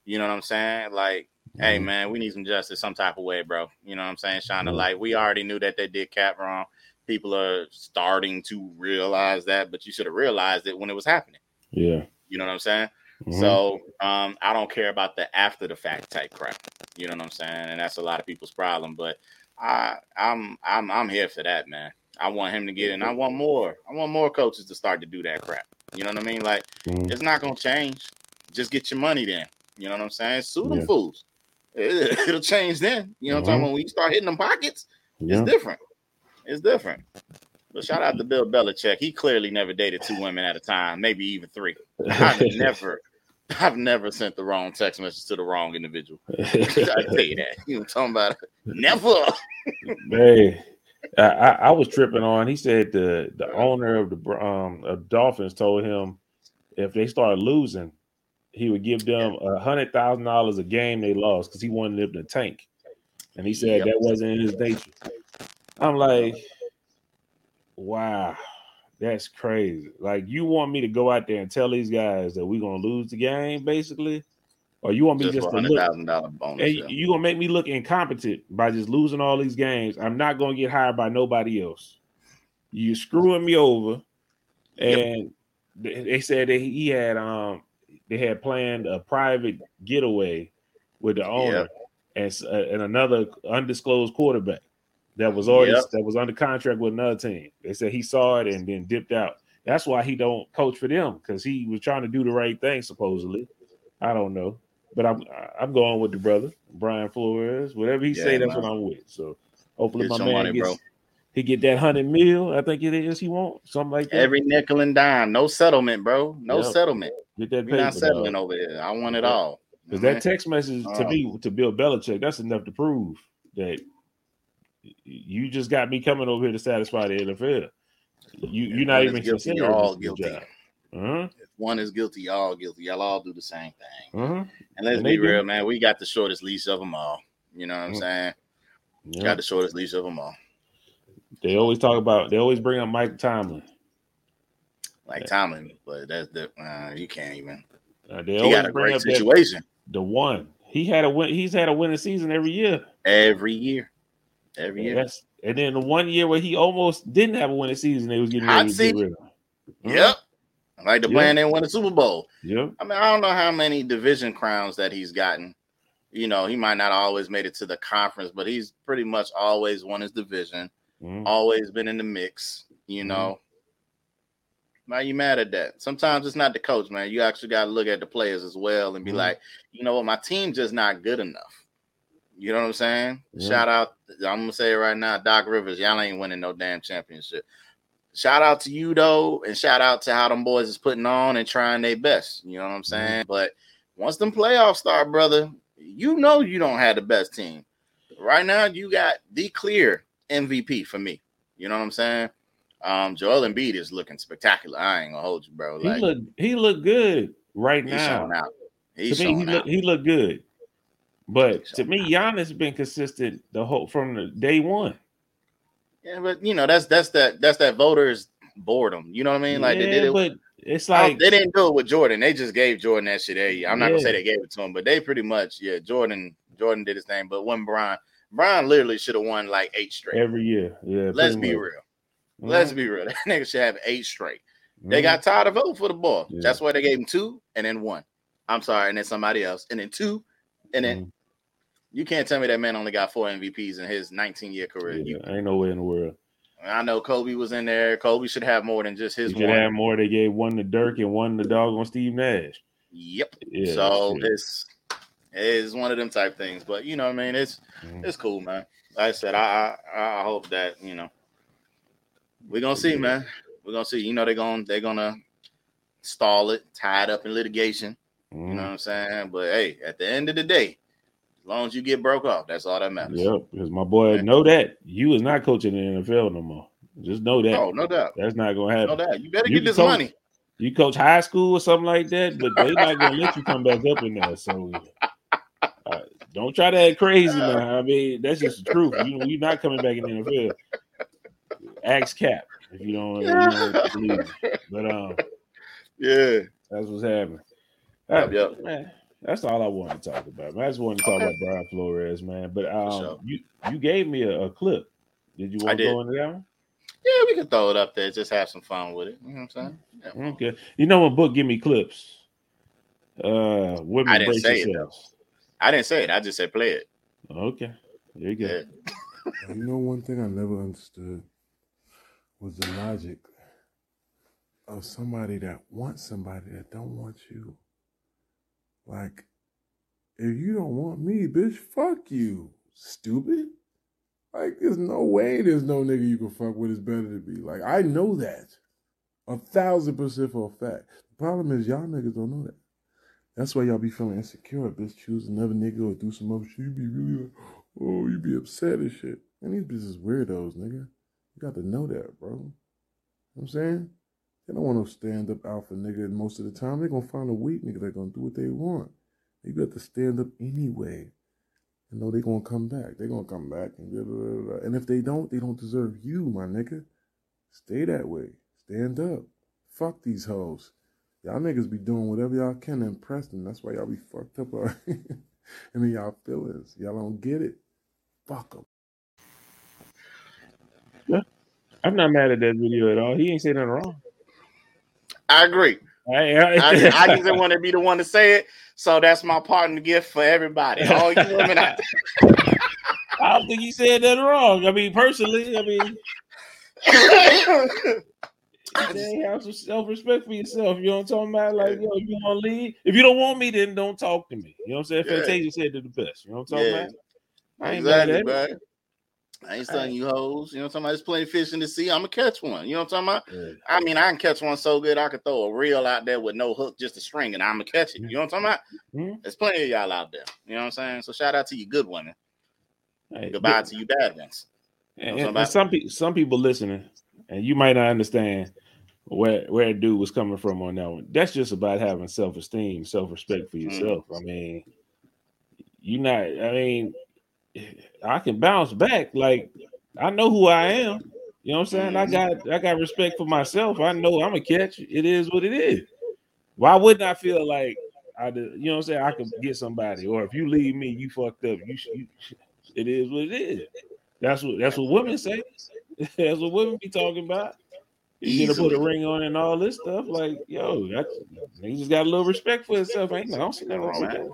[SPEAKER 2] You know what I'm saying? Like, hey
[SPEAKER 1] Mhm.
[SPEAKER 2] man, we need some justice some type of way, bro. You know what I'm saying? Shine the
[SPEAKER 1] Mhm.
[SPEAKER 2] light. We already knew that they did Cap wrong. People are starting to realize that, but you should have realized it when it was happening.
[SPEAKER 1] Yeah.
[SPEAKER 2] You know what I'm saying?
[SPEAKER 1] Mhm.
[SPEAKER 2] So um, I don't care about the after the fact type crap. You know what I'm saying? And that's a lot of people's problem. But I I'm I'm I'm here for that, man. I want him to get in. I want more. I want more coaches to start to do that crap. You know what I mean? Like
[SPEAKER 1] Mhm.
[SPEAKER 2] it's not gonna change. Just get your money then. You know what I'm saying? Sue them
[SPEAKER 1] Yeah.
[SPEAKER 2] fools. It, will change then. You know what I'm talking about? When you start hitting them pockets,
[SPEAKER 1] yeah.
[SPEAKER 2] it's different. It's different. But shout out to Bill Belichick. He clearly never dated two women at a time, maybe even three. I've never, I've never sent the wrong text message to the wrong individual. I tell you that. You know talking about? Never.
[SPEAKER 1] Hey, I, I, I was tripping on. He said the the owner of the um of Dolphins told him if they started losing, he would give them a hundred thousand dollars a game they lost because he wanted them to tank. And he said
[SPEAKER 2] Yep.
[SPEAKER 1] that wasn't in his nature. I'm like, wow, that's crazy. Like you want me to go out there and tell these guys that we're gonna lose the game, basically, or you want me
[SPEAKER 2] Just,
[SPEAKER 1] just,
[SPEAKER 2] a
[SPEAKER 1] to look?
[SPEAKER 2] thousand dollar bonus.
[SPEAKER 1] And
[SPEAKER 2] yeah.
[SPEAKER 1] you gonna make me look incompetent by just losing all these games. I'm not gonna get hired by nobody else. You screwing me over, and they they said that he had um they had planned a private getaway with the owner
[SPEAKER 2] Yep.
[SPEAKER 1] and uh, and another undisclosed quarterback that was already
[SPEAKER 2] Yep.
[SPEAKER 1] that was under contract with another team. They said he saw it and then dipped out. That's why he don't coach for them because he was trying to do the right thing supposedly. I don't know, but I'm I'm going with the brother Brian Flores. Whatever he say, that's
[SPEAKER 2] man.
[SPEAKER 1] what I'm with. So hopefully
[SPEAKER 2] Get
[SPEAKER 1] my man gets
[SPEAKER 2] bro.
[SPEAKER 1] he get that hundred mil. I think it is he want something like that.
[SPEAKER 2] Every nickel and dime, no settlement, bro. No
[SPEAKER 1] Yep.
[SPEAKER 2] settlement.
[SPEAKER 1] get that
[SPEAKER 2] We're not settling
[SPEAKER 1] dog.
[SPEAKER 2] over here. I want it all.
[SPEAKER 1] Because that text message to
[SPEAKER 2] Oh.
[SPEAKER 1] me to Bill Belichick, that's enough to prove that you just got me coming over here to satisfy the NFL. You you're not even
[SPEAKER 2] guilty,
[SPEAKER 1] considering
[SPEAKER 2] you're all guilty.
[SPEAKER 1] job. Uh-huh.
[SPEAKER 2] If one is guilty, y'all guilty. Y'all all do the same thing.
[SPEAKER 1] Uh-huh.
[SPEAKER 2] And let's
[SPEAKER 1] And
[SPEAKER 2] be
[SPEAKER 1] do.
[SPEAKER 2] real, man. We got the shortest leash of them all. You know what I'm
[SPEAKER 1] Mm.
[SPEAKER 2] saying?
[SPEAKER 1] Yeah.
[SPEAKER 2] Got the shortest leash of them all.
[SPEAKER 1] They always talk about they always bring up Mike Tomlin.
[SPEAKER 2] Like. Tomlin, but that's the uh, you can't even.
[SPEAKER 1] Uh, they
[SPEAKER 2] He got a
[SPEAKER 1] bring
[SPEAKER 2] great
[SPEAKER 1] up that,
[SPEAKER 2] situation
[SPEAKER 1] the one. He had a win he's had a winning season every year.
[SPEAKER 2] every year. Every year.
[SPEAKER 1] Yes. and then the one year where he almost didn't have a winning season, they was getting
[SPEAKER 2] Hot
[SPEAKER 1] ready to get
[SPEAKER 2] seat.
[SPEAKER 1] rid of. Uh-huh.
[SPEAKER 2] Yep. Like the
[SPEAKER 1] Yeah.
[SPEAKER 2] plan didn't win a Super Bowl.
[SPEAKER 1] Yep.
[SPEAKER 2] I mean, I don't know how many division crowns that he's gotten. You know, he might not always made it to the conference, but he's pretty much always won his division,
[SPEAKER 1] Mhm.
[SPEAKER 2] always been in the mix, you know. Why you mad at that? Sometimes it's not the coach, man. You actually got to look at the players as well and be
[SPEAKER 1] Mhm.
[SPEAKER 2] like, you know what, my team's just not good enough. You know what I'm saying?
[SPEAKER 1] Yeah.
[SPEAKER 2] Shout out, I'm gonna say it right now, Doc Rivers. Y'all ain't winning no damn championship. Shout out to you though, and shout out to how them boys is putting on and trying their best. You know what I'm saying? But once them playoffs start, brother, you know you don't have the best team. Right now, you got the clear MVP for me. You know what I'm saying? Um, Joel Embiid is looking spectacular. I ain't gonna hold you, bro.
[SPEAKER 1] He
[SPEAKER 2] Like
[SPEAKER 1] look he looked good right
[SPEAKER 2] he's
[SPEAKER 1] now.
[SPEAKER 2] showing out. He's
[SPEAKER 1] to me, he look
[SPEAKER 2] out.
[SPEAKER 1] he looked good. But to me. Giannis been consistent the whole from the day one.
[SPEAKER 2] Yeah, but you know that's that's that that's that voters boredom. You know what I mean? Like they did it.
[SPEAKER 1] but it's like
[SPEAKER 2] they didn't do it with Jordan. They just gave Jordan that shit. Hey, I'm not gonna say they gave it to him, but they pretty much, yeah. Jordan, Jordan did his thing, but when Brian, Brian literally should have won like eight straight.
[SPEAKER 1] every year. Yeah,
[SPEAKER 2] Let's be
[SPEAKER 1] much.
[SPEAKER 2] real. Let's be real. That nigga should have eight straight. They
[SPEAKER 1] Mhm.
[SPEAKER 2] got tired of voting for the ball.
[SPEAKER 1] Yeah.
[SPEAKER 2] That's why they gave him two and then one. I'm sorry, and then somebody else, and then two, and then
[SPEAKER 1] Mhm.
[SPEAKER 2] You can't tell me that man only got four MVPs in his 19 year career. You,
[SPEAKER 1] ain't no way in the world.
[SPEAKER 2] I know Kobe was in there. Kobe should have more than just his
[SPEAKER 1] You could
[SPEAKER 2] one.
[SPEAKER 1] have more. They gave one to Dirk and one to dog on Steve Nash.
[SPEAKER 2] Yep.
[SPEAKER 1] Yeah,
[SPEAKER 2] so
[SPEAKER 1] shit.
[SPEAKER 2] it's It's one of them type things. But you know, what I mean, it's
[SPEAKER 1] Mhm.
[SPEAKER 2] it's cool, man. Like I said, I I, I hope that you know we're gonna see, man. We're gonna see. You know, they're gonna they're gonna stall it, tie it up in litigation. You
[SPEAKER 1] Mhm.
[SPEAKER 2] know what I'm saying? But hey, at the end of the day, long as you get broke off, that's all that matters.
[SPEAKER 1] Yep, because my boy know that you is not coaching in the NFL no more. Just know that
[SPEAKER 2] Oh, no doubt.
[SPEAKER 1] that's not gonna happen.
[SPEAKER 2] No doubt. You better
[SPEAKER 1] You
[SPEAKER 2] get this
[SPEAKER 1] coach-
[SPEAKER 2] money.
[SPEAKER 1] You coach high school or something like that, but they not gonna let you come back up in there. So uh, don't try to act crazy now. I mean, that's just the truth. You you're not coming back in the NFL. Axe Cap if you don't, you don't. But um,
[SPEAKER 2] Yeah.
[SPEAKER 1] that's what's happening.
[SPEAKER 2] Yep, yep.
[SPEAKER 1] Man, that's all I want to talk about. Man. I just want to talk
[SPEAKER 2] Okay.
[SPEAKER 1] about Brian Flores, man. But um,
[SPEAKER 2] sure.
[SPEAKER 1] you you gave me a, a clip. Did you want to go into that one?
[SPEAKER 2] Yeah, we can throw it up there. Just have some fun with it. You know what I'm saying? Yeah.
[SPEAKER 1] Okay. You know when book give me clips. Uh women
[SPEAKER 2] I didn't
[SPEAKER 1] brace
[SPEAKER 2] say it,
[SPEAKER 1] yourselves.
[SPEAKER 2] I didn't say it. I just said play it.
[SPEAKER 1] Okay. There you go.
[SPEAKER 2] Yeah.
[SPEAKER 4] You know, one thing I never understood was the logic of somebody that wants somebody that don't want you. Like, if you don't want me, bitch, fuck you, stupid. Like, there's no way there's no nigga you can fuck with. It's better to be. Like, I know that. A thousand percent for a fact. The problem is y'all niggas don't know that. That's why y'all be feeling insecure. Bitch, choose another nigga or do some other shit. You be really like, oh, you be upset and shit. And these bitches weirdos, nigga. You got to know that, bro. You know what I'm saying? They don't want no stand up alpha nigga and most of the time. They're gonna find a weak nigga that's gonna do what they want. You got to stand up anyway. You know they're gonna come back. They're gonna come back and blah, blah, blah. And if they don't, they don't deserve you, my nigga. Stay that way. Stand up. Fuck these hoes. Y'all niggas be doing whatever y'all can to impress them. That's why y'all be fucked up here. and then y'all feelings. Y'all don't get it. Fuck them.
[SPEAKER 1] I'm not mad at that video at all. He ain't saying nothing wrong.
[SPEAKER 2] I agree.
[SPEAKER 1] I,
[SPEAKER 2] I, just didn't want to be the one to say it. So that's my partner gift for everybody. All you women out
[SPEAKER 1] I don't think he said that wrong. I mean, personally, I mean, you have some self respect for yourself. You know what I'm talking about? Like, yo, if you want to leave, if you don't want me, then don't talk to me. You know what I'm saying?
[SPEAKER 2] Yeah.
[SPEAKER 1] Fantasia said it the best. You know what I'm talking
[SPEAKER 2] Yeah.
[SPEAKER 1] about? I ain't mad
[SPEAKER 2] exactly,
[SPEAKER 1] at it.
[SPEAKER 2] I ain't stunning you hoes. You know what I'm talking about? There's plenty of fish in the sea. I'm gonna catch one. You know what I'm talking about?
[SPEAKER 1] Yeah.
[SPEAKER 2] I mean, I can catch one so good I could throw a reel out there with no hook, just a string, and I'm gonna catch it. You know what I'm talking about? There's plenty of y'all out there. You know what I'm saying? So shout out to you good women.
[SPEAKER 1] Hey,
[SPEAKER 2] Goodbye to you bad ones. Know
[SPEAKER 1] and- and some people, some people listening, and you might not understand where where a dude was coming from on that one. That's just about having self esteem, self respect for
[SPEAKER 2] Mm.
[SPEAKER 1] yourself. I mean, you not. I mean, I can bounce back. Like I know who I am. You know what I'm saying? I mm-hmm. got I got respect for myself. I know I'm a catch. It is what it is. Why wouldn't I feel like I? did- You know what I'm saying? I could get somebody, or if you leave me, you fucked up. You, you it is what it is. That's what that's what women say. that's what women be talking about. You get to put a ring on and all this stuff. Like, yo, that's he just got a little respect for himself. Ain't I don't see nothing wrong with that.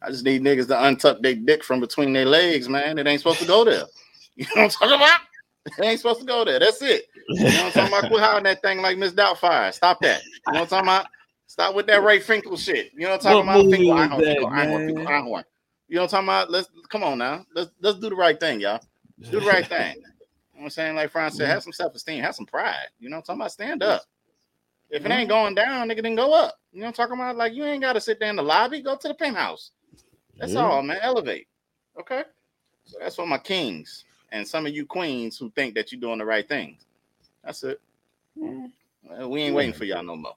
[SPEAKER 2] I just need niggas to untuck their dick from between their legs, man. It ain't supposed to go there. You know what I'm talking about? It ain't supposed to go there. That's it. You know what I'm talking about? Quit hollering that thing like Miss Doubtfire. Stop that. You know what I'm talking about? Stop with that Ray Finkel shit. You know what I'm talking
[SPEAKER 1] What
[SPEAKER 2] about? Finkel, Einhorn,
[SPEAKER 1] that,
[SPEAKER 2] Finkel, Einhorn, Finkel. Einhorn. You know what I'm talking about? Let's come on now. Let's let's do the right thing, y'all. Let's Do the right thing. You know what I'm saying? Like Franz said, have some self-esteem, have some pride. You know what I'm talking about? Stand up. If it ain't going down, nigga, then go up. You know what I'm talking about? Like you ain't gotta sit there in the lobby, go to the penthouse. That's
[SPEAKER 1] Yeah.
[SPEAKER 2] all, man. Elevate. Okay. So that's for my kings and some of you queens who think that you're doing the right things. That's it. Well, we ain't waiting for y'all no more.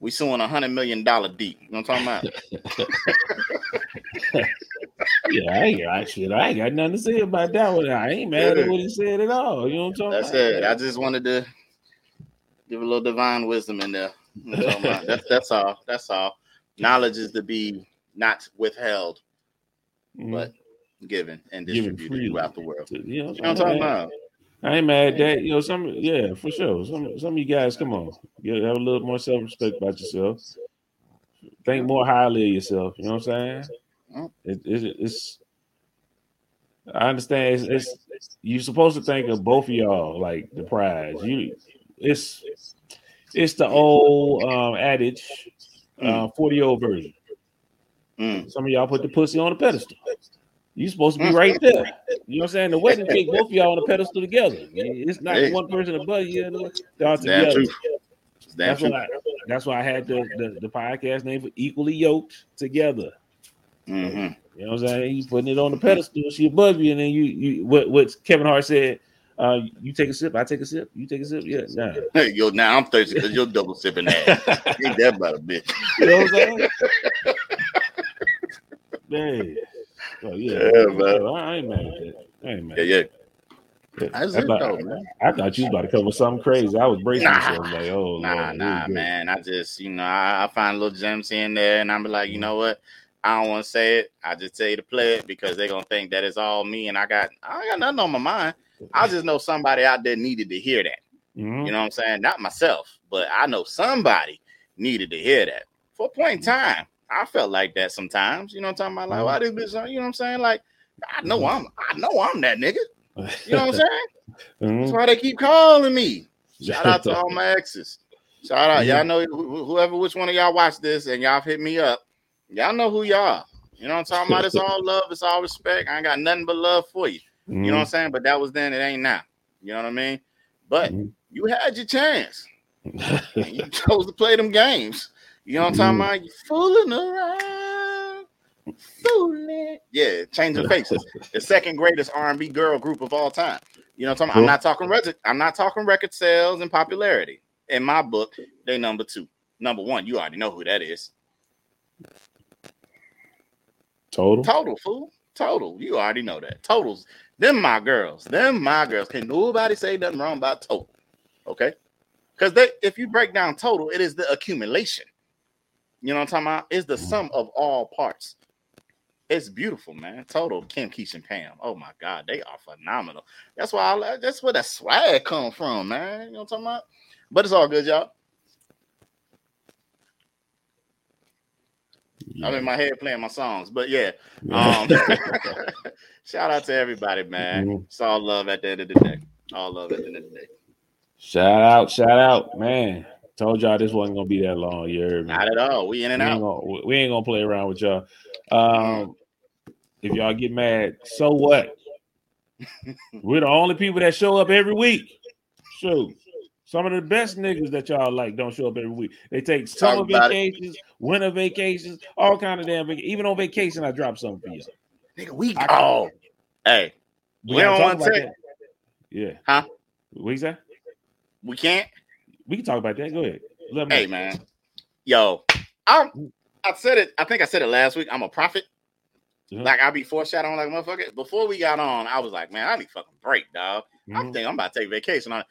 [SPEAKER 2] We suing a hundred million dollar deep. You know what I'm talking about?
[SPEAKER 1] Yeah, I ain't got shit. I ain't got nothing to say about that one. I ain't mad at what he said at all. You know what I'm talking
[SPEAKER 2] That's
[SPEAKER 1] about?
[SPEAKER 2] That's it. I just wanted to give a little divine wisdom in there. You know what I'm about? That's that's all. That's all. Knowledge is to be not withheld,
[SPEAKER 1] Mhm.
[SPEAKER 2] but given and distributed throughout the world.
[SPEAKER 1] You know
[SPEAKER 2] You know I'm talking about?
[SPEAKER 1] I ain't mad at that. You know, some yeah, for sure. Some some of you guys, come on, you have a little more self respect about yourself. Think more highly of yourself. You know what I'm saying?
[SPEAKER 2] Mm.
[SPEAKER 1] It, it, it's. I understand. It's, it's you're supposed to think of both of y'all like the prize. You, it's it's the old um, adage, uh, forty year old version.
[SPEAKER 2] Mm.
[SPEAKER 1] Some of y'all put the pussy on the pedestal. You supposed to be right there. You know what I'm saying? The wedding cake, both of y'all on the pedestal together. It's not
[SPEAKER 2] Hey.
[SPEAKER 1] one person above you. Y'all together. That's
[SPEAKER 2] true.
[SPEAKER 1] why. I, that's why I had the, the the podcast name for equally yoked together.
[SPEAKER 2] hmm
[SPEAKER 1] You know what I'm saying? You putting it on the pedestal, she above you, and then you you what what Kevin Hart said. Uh, you take a sip, I take a sip, you take a sip. Yeah, nah.
[SPEAKER 2] Hey, yo, now I'm thirsty because you're double sipping that. Ain't that about a bitch?
[SPEAKER 1] You know what I'm saying? Man. Oh, yeah,
[SPEAKER 2] Yeah, man.
[SPEAKER 1] I ain't mad at that. I ain't mad.
[SPEAKER 2] Yeah, yeah.
[SPEAKER 1] Yeah. I, thought,
[SPEAKER 2] though, man.
[SPEAKER 1] I thought you was about to come with something crazy. I was bracing
[SPEAKER 2] Nah.
[SPEAKER 1] myself like, oh,
[SPEAKER 2] Nah,
[SPEAKER 1] Lord, here
[SPEAKER 2] nah, man. I just, you know, I, I find little gems here and there, and I'm like, you know what? I don't want to say it. I just tell you to play it because they're gonna think that it's all me, and I got, I got nothing on my mind. I just know somebody out there needed to hear that.
[SPEAKER 1] Mhm.
[SPEAKER 2] You know what I'm saying? Not myself, but I know somebody needed to hear that. For a point in time, I felt like that sometimes. You know what I'm talking about? Like, why this bitch? You know what I'm saying? Like, I know mm-hmm. I'm, I know I'm that nigga. You know what I'm saying? That's mm-hmm. why they keep calling me. Shout out to all my exes. Shout out. Y'all know whoever, which one of y'all watch this and y'all hit me up. Y'all know who y'all are. You know what I'm talking about? It's all love. It's all respect. I ain't got nothing but love for you. You know what mm-hmm. I'm saying? But that was then. It ain't now. You know what I mean? But you had your chance. And you chose to play them games. You know what I'm talking
[SPEAKER 1] Mhm.
[SPEAKER 2] about? You fooling around. Fooling. Yeah, changing faces. The second greatest R&B girl group of all time. You know what I'm talking about? I'm not talking record, I'm not talking record sales and popularity. In my book, they number two. Number one, you already know who that is.
[SPEAKER 1] Total.
[SPEAKER 2] Total fool. Total. You already know that. Totals. Them my girls. Them my girls. Can nobody say nothing wrong about total? Okay. Because they if you break down total, it is the accumulation. You know what I'm talking about? It's the sum of all parts. It's beautiful, man. Total Kim, Keisha, and Pam. Oh my God, they are phenomenal. That's why I that's where that swag come from, man. You know what I'm talking about? But it's all good, y'all. I'm in my head playing my songs, but yeah. Um, shout out to everybody, man.
[SPEAKER 1] Mhm.
[SPEAKER 2] It's all love at the end of the day. All love at the end of the day.
[SPEAKER 1] shout out, shout out, man. Told y'all this wasn't gonna be that long. You heard me.
[SPEAKER 2] Not at all. We in and
[SPEAKER 1] ain't
[SPEAKER 2] out.
[SPEAKER 1] gonna, we ain't gonna play around with y'all. Um, if y'all get mad, so what? We're the only people that show up every week. Shoot. Some of the best niggas that y'all like don't show up every week. They take summer
[SPEAKER 2] Talk about it.
[SPEAKER 1] vacations, winter vacations, all kind of damn. vac- Even on vacation, I drop something for you.
[SPEAKER 2] Nigga, we
[SPEAKER 1] I-
[SPEAKER 2] oh, hey, We
[SPEAKER 1] gotta
[SPEAKER 2] don't wanna
[SPEAKER 1] about that. Yeah.
[SPEAKER 2] Huh?
[SPEAKER 1] What you say?
[SPEAKER 2] we can't.
[SPEAKER 1] We can talk about that. Go ahead. Let me
[SPEAKER 2] Hey, man, yo, I'm. I said it. I think I said it last week. I'm a prophet. Like I be foreshadowing like motherfucker. Before we got on, I was like, man, I need fucking break, dog. I
[SPEAKER 1] Mhm.
[SPEAKER 2] think I'm about to take vacation on.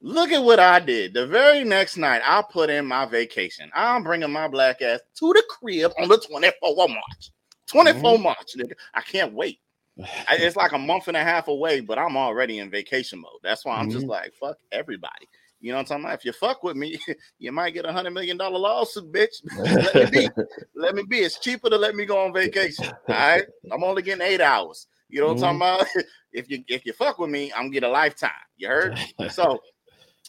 [SPEAKER 2] Look at what I did. The very next night, I put in my vacation. I'm bringing my black ass to the crib on the 24th of March. 24 March, nigga. I can't wait. I- It's like a month and a half away, but I'm already in vacation mode. That's why I'm just
[SPEAKER 1] Mhm.
[SPEAKER 2] like, fuck everybody. You know what I'm talking about? If you fuck with me, you might get a hundred million dollar lawsuit, bitch. let me be. Let me be. It's cheaper to let me go on vacation. All right. I'm only getting eight hours. You know what I'm talking about? If you if you fuck with me, I'm get a lifetime. You heard? So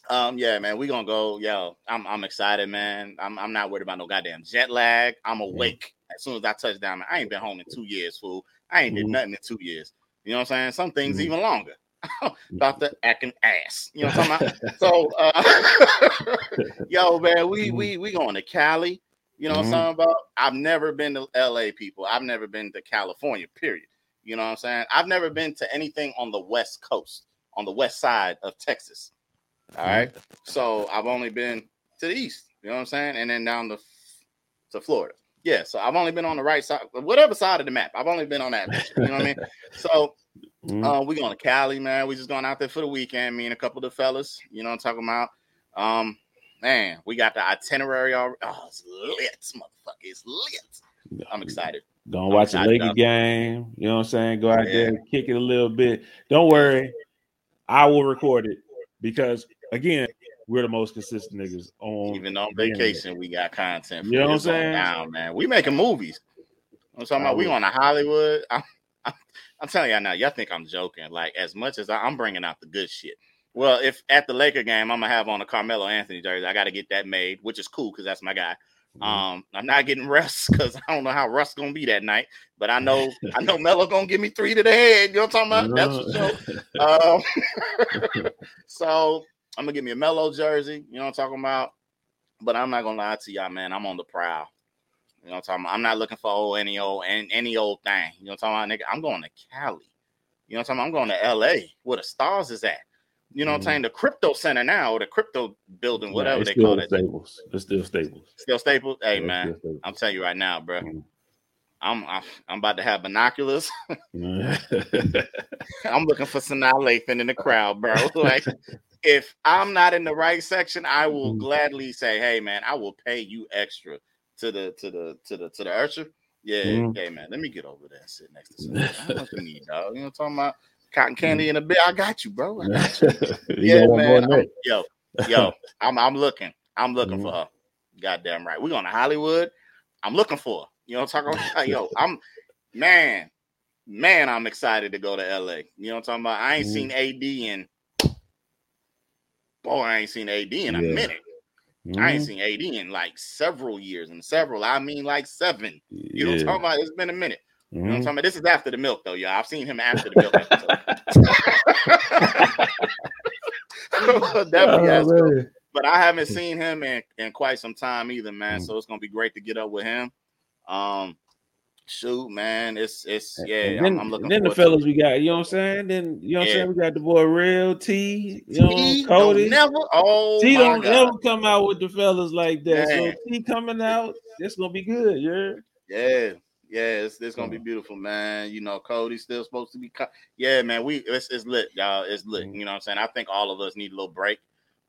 [SPEAKER 2] um yeah, man, we gonna go. Yo, I'm I'm excited, man. I'm I'm not worried about no goddamn jet lag. I'm awake as soon as I touch down. I ain't been home in two years, fool. I ain't did
[SPEAKER 1] Mhm.
[SPEAKER 2] nothing in two years. You know what I'm saying? Some things
[SPEAKER 1] Mhm.
[SPEAKER 2] even longer. about the acting ass. You know what I'm talking about? So uh yo, man, we
[SPEAKER 1] Mhm.
[SPEAKER 2] we we going to Cali. You know what I'm
[SPEAKER 1] Mhm.
[SPEAKER 2] talking about? I've never been to LA, people. I've never been to California, period. You know what I'm saying? I've never been to anything on the West Coast, on the west side of Texas. All right. So I've only been to the east, you know what I'm saying? And then down to to Florida. Yeah, so I've only been on the right side, whatever side of the map. I've only been on that. You know what I mean? So
[SPEAKER 1] Mhm.
[SPEAKER 2] uh, we going to Cali, man. We just going out there for the weekend. Me and a couple of the fellas. You know what I'm talking about? Um, man, we got the itinerary already. Oh, it's lit, motherfucker. It's lit. I'm excited.
[SPEAKER 1] Gonna watch a
[SPEAKER 2] excited
[SPEAKER 1] Laker
[SPEAKER 2] about it.
[SPEAKER 1] game. You know what I'm saying? Go out
[SPEAKER 2] Yeah.
[SPEAKER 1] there, kick it a little bit. Don't worry, I will record it because again, we're the most consistent niggas on.
[SPEAKER 2] Even on
[SPEAKER 1] internet.
[SPEAKER 2] vacation, we got content. For
[SPEAKER 1] You know what I'm saying?
[SPEAKER 2] Down, man. We making movies. I'm talking about we going to Hollywood. I'm, I'm, telling y'all now. Y'all think I'm joking? Like as much as I, I'm bringing out the good shit. Well, if at the Laker game, I'm gonna have on a Carmelo Anthony jersey. I got to get that made, which is cool because that's my guy. Um, I'm not getting Russ because I don't know how Russ gonna be that night, but I know I know Melo gonna give me three to the head. You know what I'm talking about? That's for sure. Um, so I'm gonna give me a Melo jersey. You know what I'm talking about? But I'm not gonna lie to y'all, man. I'm on the prowl. You know what I'm talking about? I'm not looking for old any old any, any old thing. You know what I'm talking about, nigga? I'm going to Cali. You know what I'm talking about? I'm going to LA where the stars is at. You know what I'm
[SPEAKER 1] Mhm.
[SPEAKER 2] saying? The crypto center now, or the crypto building, whatever
[SPEAKER 1] it's
[SPEAKER 2] they call it.
[SPEAKER 1] Staples. It's still Staples.
[SPEAKER 2] Still Staples. Hey
[SPEAKER 1] Yeah,
[SPEAKER 2] man,
[SPEAKER 1] Staples.
[SPEAKER 2] I'm telling you right now, bro.
[SPEAKER 1] Mhm.
[SPEAKER 2] I'm, I'm about to have binoculars. I'm looking for Sanaa Lathan in the crowd, bro. Like, if I'm not in the right section, I will
[SPEAKER 1] Mhm.
[SPEAKER 2] gladly say, "Hey, man, I will pay you extra to the to the to the to the usher." Yeah,
[SPEAKER 1] Mhm.
[SPEAKER 2] hey, man, let me get over there and sit next to somebody. How much you need, dog? You know what I'm talking about? Cotton candy in a bit. I got you, bro. I got you. Yeah, man. I'm- yo, yo, I'm I'm looking. I'm looking for
[SPEAKER 1] Mhm.
[SPEAKER 2] her. Goddamn right. We're going to Hollywood. I'm looking for her. You know what I'm talking about? Yo, I'm man, man, I'm excited to go to LA. You know what I'm talking about? I ain't
[SPEAKER 1] Mhm.
[SPEAKER 2] seen AD in boy, I ain't seen AD in a
[SPEAKER 1] Yeah.
[SPEAKER 2] Minute. I ain't
[SPEAKER 1] Mhm.
[SPEAKER 2] seen AD in like several years, and several, I mean like seven. You know what I'm talking about? It's been a minute. You know what I'm
[SPEAKER 1] Mhm.
[SPEAKER 2] talking about? This is after the milk, though, y'all. I've seen him after the milk episode. Definitely
[SPEAKER 1] Oh,
[SPEAKER 2] but I haven't seen him in, in quite some time either, man.
[SPEAKER 1] Mm.
[SPEAKER 2] So it's gonna be great to get up with him. Um, shoot, man, it's it's yeah.
[SPEAKER 1] And
[SPEAKER 2] I'm,
[SPEAKER 1] then,
[SPEAKER 2] I'm looking.
[SPEAKER 1] then the fellas we got, you know what I'm saying? Then you know what I'm saying? We got the boy Real T, you know,
[SPEAKER 2] T
[SPEAKER 1] Cody.
[SPEAKER 2] never. Oh
[SPEAKER 1] T don't
[SPEAKER 2] god.
[SPEAKER 1] ever come out with the fellas like that.
[SPEAKER 2] Man.
[SPEAKER 1] So T coming out, it's gonna be good, yeah.
[SPEAKER 2] Yeah, yeah, it's, it's gonna be beautiful, man. You know, Cody's still supposed to be. Co- yeah, man, we it's, it's lit, y'all. It's lit.
[SPEAKER 1] Mhm.
[SPEAKER 2] You know what I'm saying? I think all of us need a little break.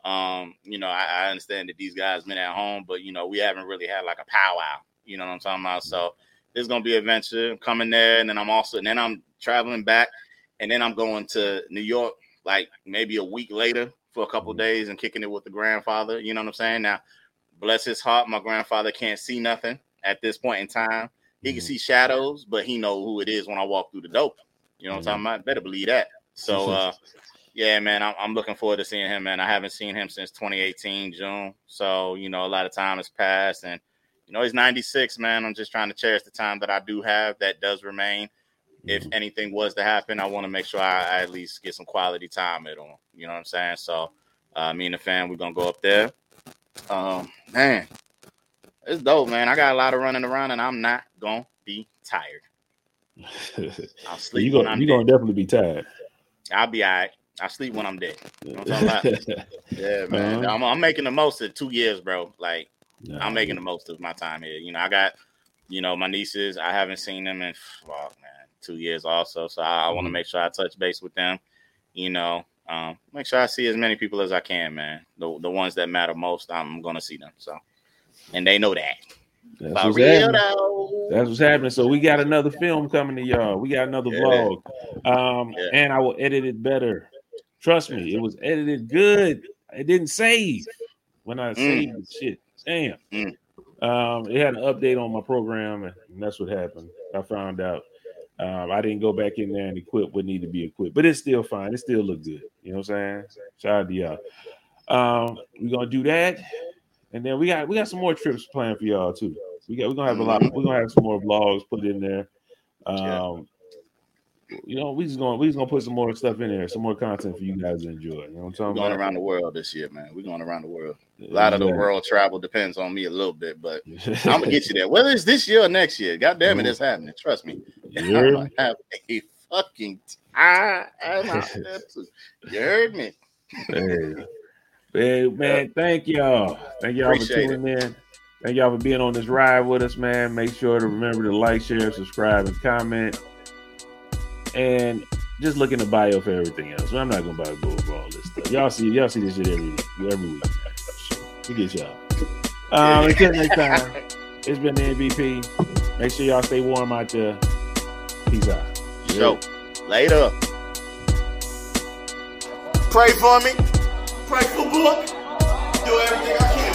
[SPEAKER 2] Um, you know, I, I understand that these guys been at home, but you know, we haven't really had like a powwow. You know what I'm talking about? So there's gonna be an adventure I'm coming there, and then I'm also, and then I'm traveling back, and then I'm going to New York like maybe a week later for a couple
[SPEAKER 1] Mhm.
[SPEAKER 2] days and kicking it with the grandfather. You know what I'm saying? Now, bless his heart, my grandfather can't see nothing at this point in time. He can
[SPEAKER 1] Mhm.
[SPEAKER 2] see shadows, but he know who it is when I walk through the dope. You know what I'm talking about? Better believe that. So uh yeah, man, I'm, I'm looking forward to seeing him, man. I haven't seen him since 2018 June. So, you know, a lot of time has passed and you know, he's 96, man. I'm just trying to cherish the time that I do have that does remain. If
[SPEAKER 1] Mhm.
[SPEAKER 2] anything was to happen, I want to make sure I, I at least get some quality time with him. You know what I'm saying? So, uh, me and the fam, we're gonna go up there. Um, man, it's dope, man. I got a lot of running around, and I'm not gonna be tired. I'll sleep
[SPEAKER 1] you
[SPEAKER 2] when
[SPEAKER 1] gonna you gonna definitely be tired.
[SPEAKER 2] I'll be all right. I sleep when I'm dead. know what I'm talking Yeah, man.
[SPEAKER 1] Uh-huh.
[SPEAKER 2] I'm, I'm making the most of two years, bro. Like
[SPEAKER 1] Nah,
[SPEAKER 2] I'm making the most of my time here. You know, I got, you know, my nieces. I haven't seen them in, fuck, man, two years also. So I, I want to
[SPEAKER 1] Mhm.
[SPEAKER 2] make sure I touch base with them. You know, um, make sure I see as many people as I can, man. The the ones that matter most, I'm gonna see them. So, and they know that.
[SPEAKER 1] That's what's happening.
[SPEAKER 2] though.
[SPEAKER 1] That's what's happening. So we got another film coming to y'all. We got another
[SPEAKER 2] Yeah.
[SPEAKER 1] vlog. Um,
[SPEAKER 2] Yeah.
[SPEAKER 1] and I will edit it better. Trust me, it was edited good. It didn't save when I
[SPEAKER 2] Mm.
[SPEAKER 1] saved the shit. Damn.
[SPEAKER 2] Mm.
[SPEAKER 1] Um, it had an update on my program, and that's what happened. I found out. Um, I didn't go back in there and equip what needed to be equipped, but it's still fine. It still looked good. You know what I'm saying? Shout out to y'all. Um, we're gonna do that, and then we got we got some more trips planned for y'all too. We got we're gonna have a lot. We're gonna have some more vlogs put in there. Um, you know, we just gonna we just gonna put some more stuff in there, some more content for you guys to enjoy. You know what I'm
[SPEAKER 2] We're going
[SPEAKER 1] about?
[SPEAKER 2] around the world this year, man. We're going around the world. A lot of the world travel depends on me a little bit, but I'm gonna get you there. Whether it's this year or next year, God damn it, mm-hmm. it's happening. Trust me.
[SPEAKER 1] Heard
[SPEAKER 2] gonna have a fucking time out there too. You heard me.
[SPEAKER 1] Hey. Hey, man, thank y'all. Thank y'all
[SPEAKER 2] Appreciate
[SPEAKER 1] for tuning in. Thank y'all for being on this ride with us, man. Make sure to remember to like, share, subscribe, and comment. And just look in the bio for everything else. I'm not gonna buy go over all this stuff. Y'all see, y'all see this shit every week, every week. We get y'all. Um, until next time, it's been the MVP. Make sure y'all stay warm out there. Peace out.
[SPEAKER 2] Show. Later.
[SPEAKER 5] Pray for me. Pray for book. Do everything.